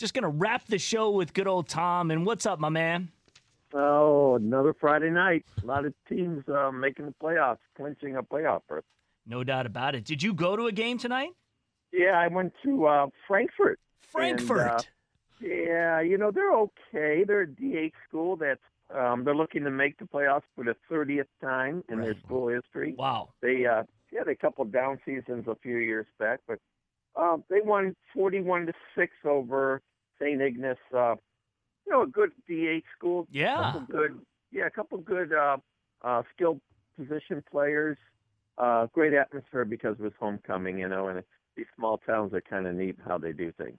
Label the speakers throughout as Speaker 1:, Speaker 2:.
Speaker 1: just going to wrap the show with good old Tom. And what's up, my man?
Speaker 2: Oh, another Friday night. A lot of teams uh, making the playoffs, clinching a playoff berth.
Speaker 1: No doubt about it. Did you go to a game tonight?
Speaker 2: Yeah, I went to uh, Frankfort.
Speaker 1: Frankfurt.
Speaker 2: And, uh, yeah, you know they're okay. They're a D8 school that's um, they're looking to make the playoffs for the 30th time in
Speaker 1: Right.
Speaker 2: their school history.
Speaker 1: wow.
Speaker 2: They uh, yeah, they had a couple down seasons a few years back, but um, they won 41 to six over St. Ignace. Uh, you know, a good D8 school.
Speaker 1: Yeah.
Speaker 2: couple good, yeah, a couple good uh, uh, skilled position players. Uh, great atmosphere because it was homecoming, you know, and these small towns are kind of neat how they do things.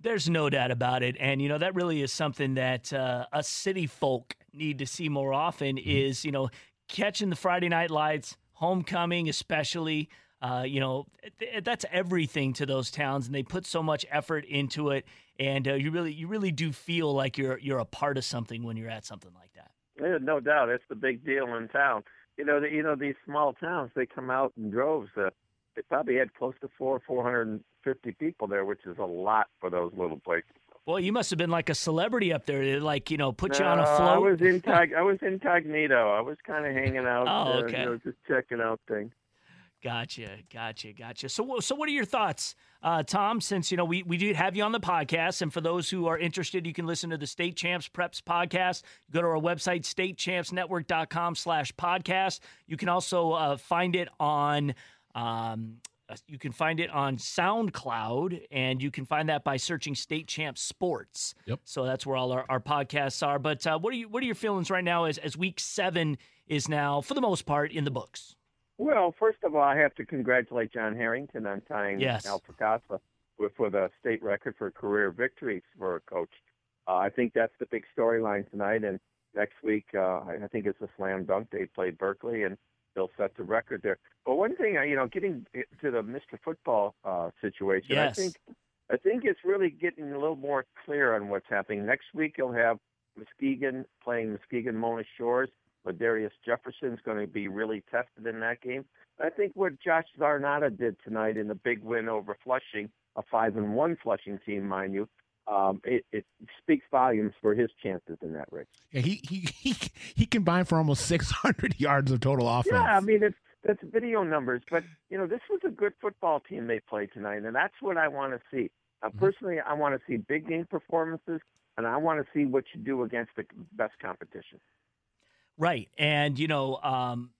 Speaker 1: There's no doubt about it, and you know that really is something that uh, us city folk need to see more often. Is you know catching the Friday night lights, homecoming especially. Uh, you know th- that's everything to those towns, and they put so much effort into it. And uh, you really, you really do feel like you're you're a part of something when you're at something like that.
Speaker 2: Yeah, no doubt, it's the big deal in town. You know, the, you know these small towns they come out in droves. Uh, they probably had close to four, four hundred and fifty people there, which is a lot for those little places.
Speaker 1: Well, you must have been like a celebrity up there. They, Like you know, put you on a float.
Speaker 2: I was I was incognito. I was kind of hanging out,
Speaker 1: Oh,
Speaker 2: uh,
Speaker 1: okay.
Speaker 2: you know, just checking out things.
Speaker 1: Gotcha, gotcha, gotcha. So, so what are your thoughts, uh, Tom? Since you know we we do have you on the podcast, and for those who are interested, you can listen to the State Champs Preps podcast. Go to our website, statechampsnetwork.com/slash podcast. You can also uh, find it on. Um, uh, you can find it on SoundCloud, and you can find that by searching State Champs Sports.
Speaker 3: Yep.
Speaker 1: So that's where all our, our podcasts are. But uh, what are you what are your feelings right now as as Week Seven is now, for the most part, in the books?
Speaker 2: Well, first of all, I have to congratulate John Herrington on tying
Speaker 1: Yes.
Speaker 2: Al Fracassa with for the state record for career victories for a coach. Uh, I think that's the big storyline tonight, and next week uh, I think it's a slam dunk. They play Berkley, and they'll set the record there. But one thing, uh, you know, getting to the Mr. Football uh, situation,
Speaker 1: Yes.
Speaker 2: I think I think it's really getting a little more clear on what's happening. Next week you'll have Muskegon playing Muskegon Mona Shores. Ladarius Jefferson's going to be really tested in that game. I think what Josh Zarnata did tonight in the big win over Flushing, a five and one Flushing team, mind you, um, it, it speaks volumes for his chances in that race.
Speaker 3: Yeah, he he he he combined for almost 600 yards of total offense.
Speaker 2: Yeah, I mean it's that's video numbers, but you know this was a good football team they played tonight, and that's what I want to see. Uh, personally, I want to see big game performances, and I want to see what you do against the best competition.
Speaker 1: Right. And, you know, um,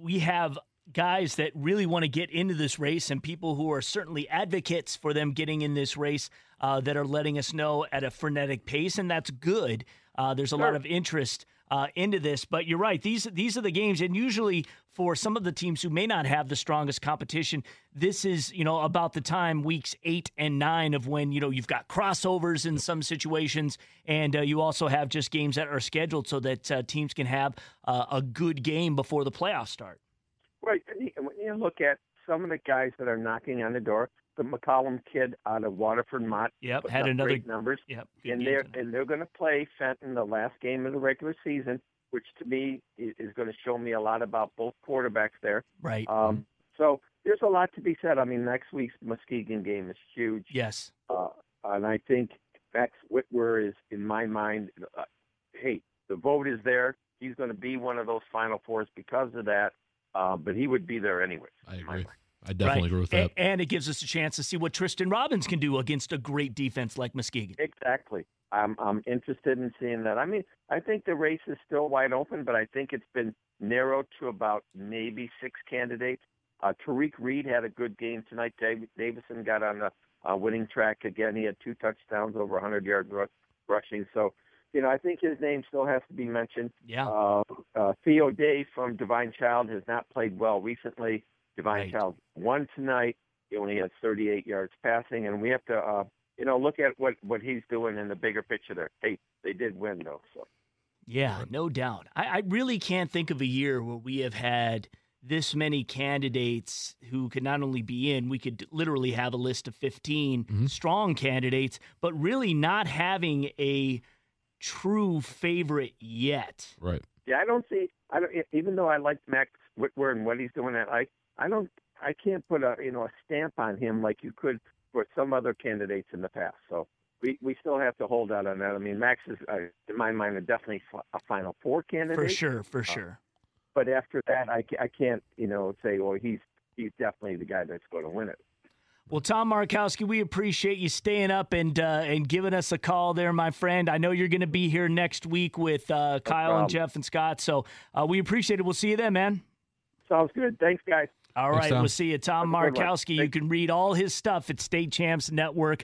Speaker 1: we have guys that really want to get into this race and people who are certainly advocates for them getting in this race uh, that are letting us know at a frenetic pace, and that's good. Uh, there's a lot of interest uh, into this, but you're right. These these are the games, and usually for some of the teams who may not have the strongest competition, this is you know about the time weeks eight and nine of when you know you've got crossovers in some situations, and uh, you also have just games that are scheduled so that uh, teams can have uh, a good game before the playoffs start.
Speaker 2: Right. And when you look at some of the guys that are knocking on the door, the McCollum kid out of Waterford Mott
Speaker 1: Yep, had another
Speaker 2: great numbers,
Speaker 1: Yep,
Speaker 2: and they're
Speaker 1: tonight.
Speaker 2: and they're going to play Fenton the last game of the regular season, which to me is going to show me a lot about both quarterbacks there.
Speaker 1: right.
Speaker 2: Um, so there's a lot to be said. I mean, next week's Muskegon game is huge,
Speaker 1: yes.
Speaker 2: uh, and I think Max Whitwer is, in my mind, uh, hey, the vote is there. He's going to be one of those Final Fours because of that, uh, but he would be there anyway.
Speaker 3: I agree. I definitely
Speaker 1: right.
Speaker 3: agree with that.
Speaker 1: And, it gives us a chance to see what Tristan Robbins can do against a great defense like Muskegon.
Speaker 2: Exactly. I'm I'm interested in seeing that. I mean, I think the race is still wide open, but I think it's been narrowed to about maybe six candidates. Uh, Tariq Reed had a good game tonight. Dav- Davison got on the uh, winning track again. He had two touchdowns, over 100 yard ru- rushing. So, you know, I think his name still has to be mentioned.
Speaker 1: Yeah.
Speaker 2: Uh, uh, Theo Day from Divine Child has not played well recently. Divine
Speaker 1: Right.
Speaker 2: Child won tonight. He only has 38 yards passing, and we have to, uh, you know, look at what what he's doing in the bigger picture. There, hey, they did win though. So
Speaker 1: Yeah, no doubt. I, I really can't think of a year where we have had this many candidates who could not only be in, we could literally have a list of 15
Speaker 3: Mhm.
Speaker 1: strong candidates, but really not having a true favorite yet.
Speaker 3: Right.
Speaker 2: yeah, I don't see. I don't e, even though I like Max Whitwer and what he's doing. At I I don't. I can't put a you know a stamp on him like you could for some other candidates in the past. So we, we still have to hold out on that. I mean, Max is, uh, in my mind, a definitely a Final Four candidate.
Speaker 1: For sure, for
Speaker 2: uh,
Speaker 1: sure.
Speaker 2: But after that, I, I can't, you know, say, well, he's he's definitely the guy that's going to win it.
Speaker 1: Well, Tom Markowski, we appreciate you staying up and uh, and giving us a call there, my friend. I know you're going to be here next week with uh, Kyle
Speaker 2: problem.
Speaker 1: and Jeff and Scott, so uh, we appreciate it. We'll see you then, man.
Speaker 2: Sounds good. Thanks, guys.
Speaker 1: All
Speaker 3: Thanks,
Speaker 1: right,
Speaker 3: Tom.
Speaker 1: we'll see you. Tom
Speaker 2: Have a good one.
Speaker 1: Markowski. You can read all his stuff at statechampsnetwork.com.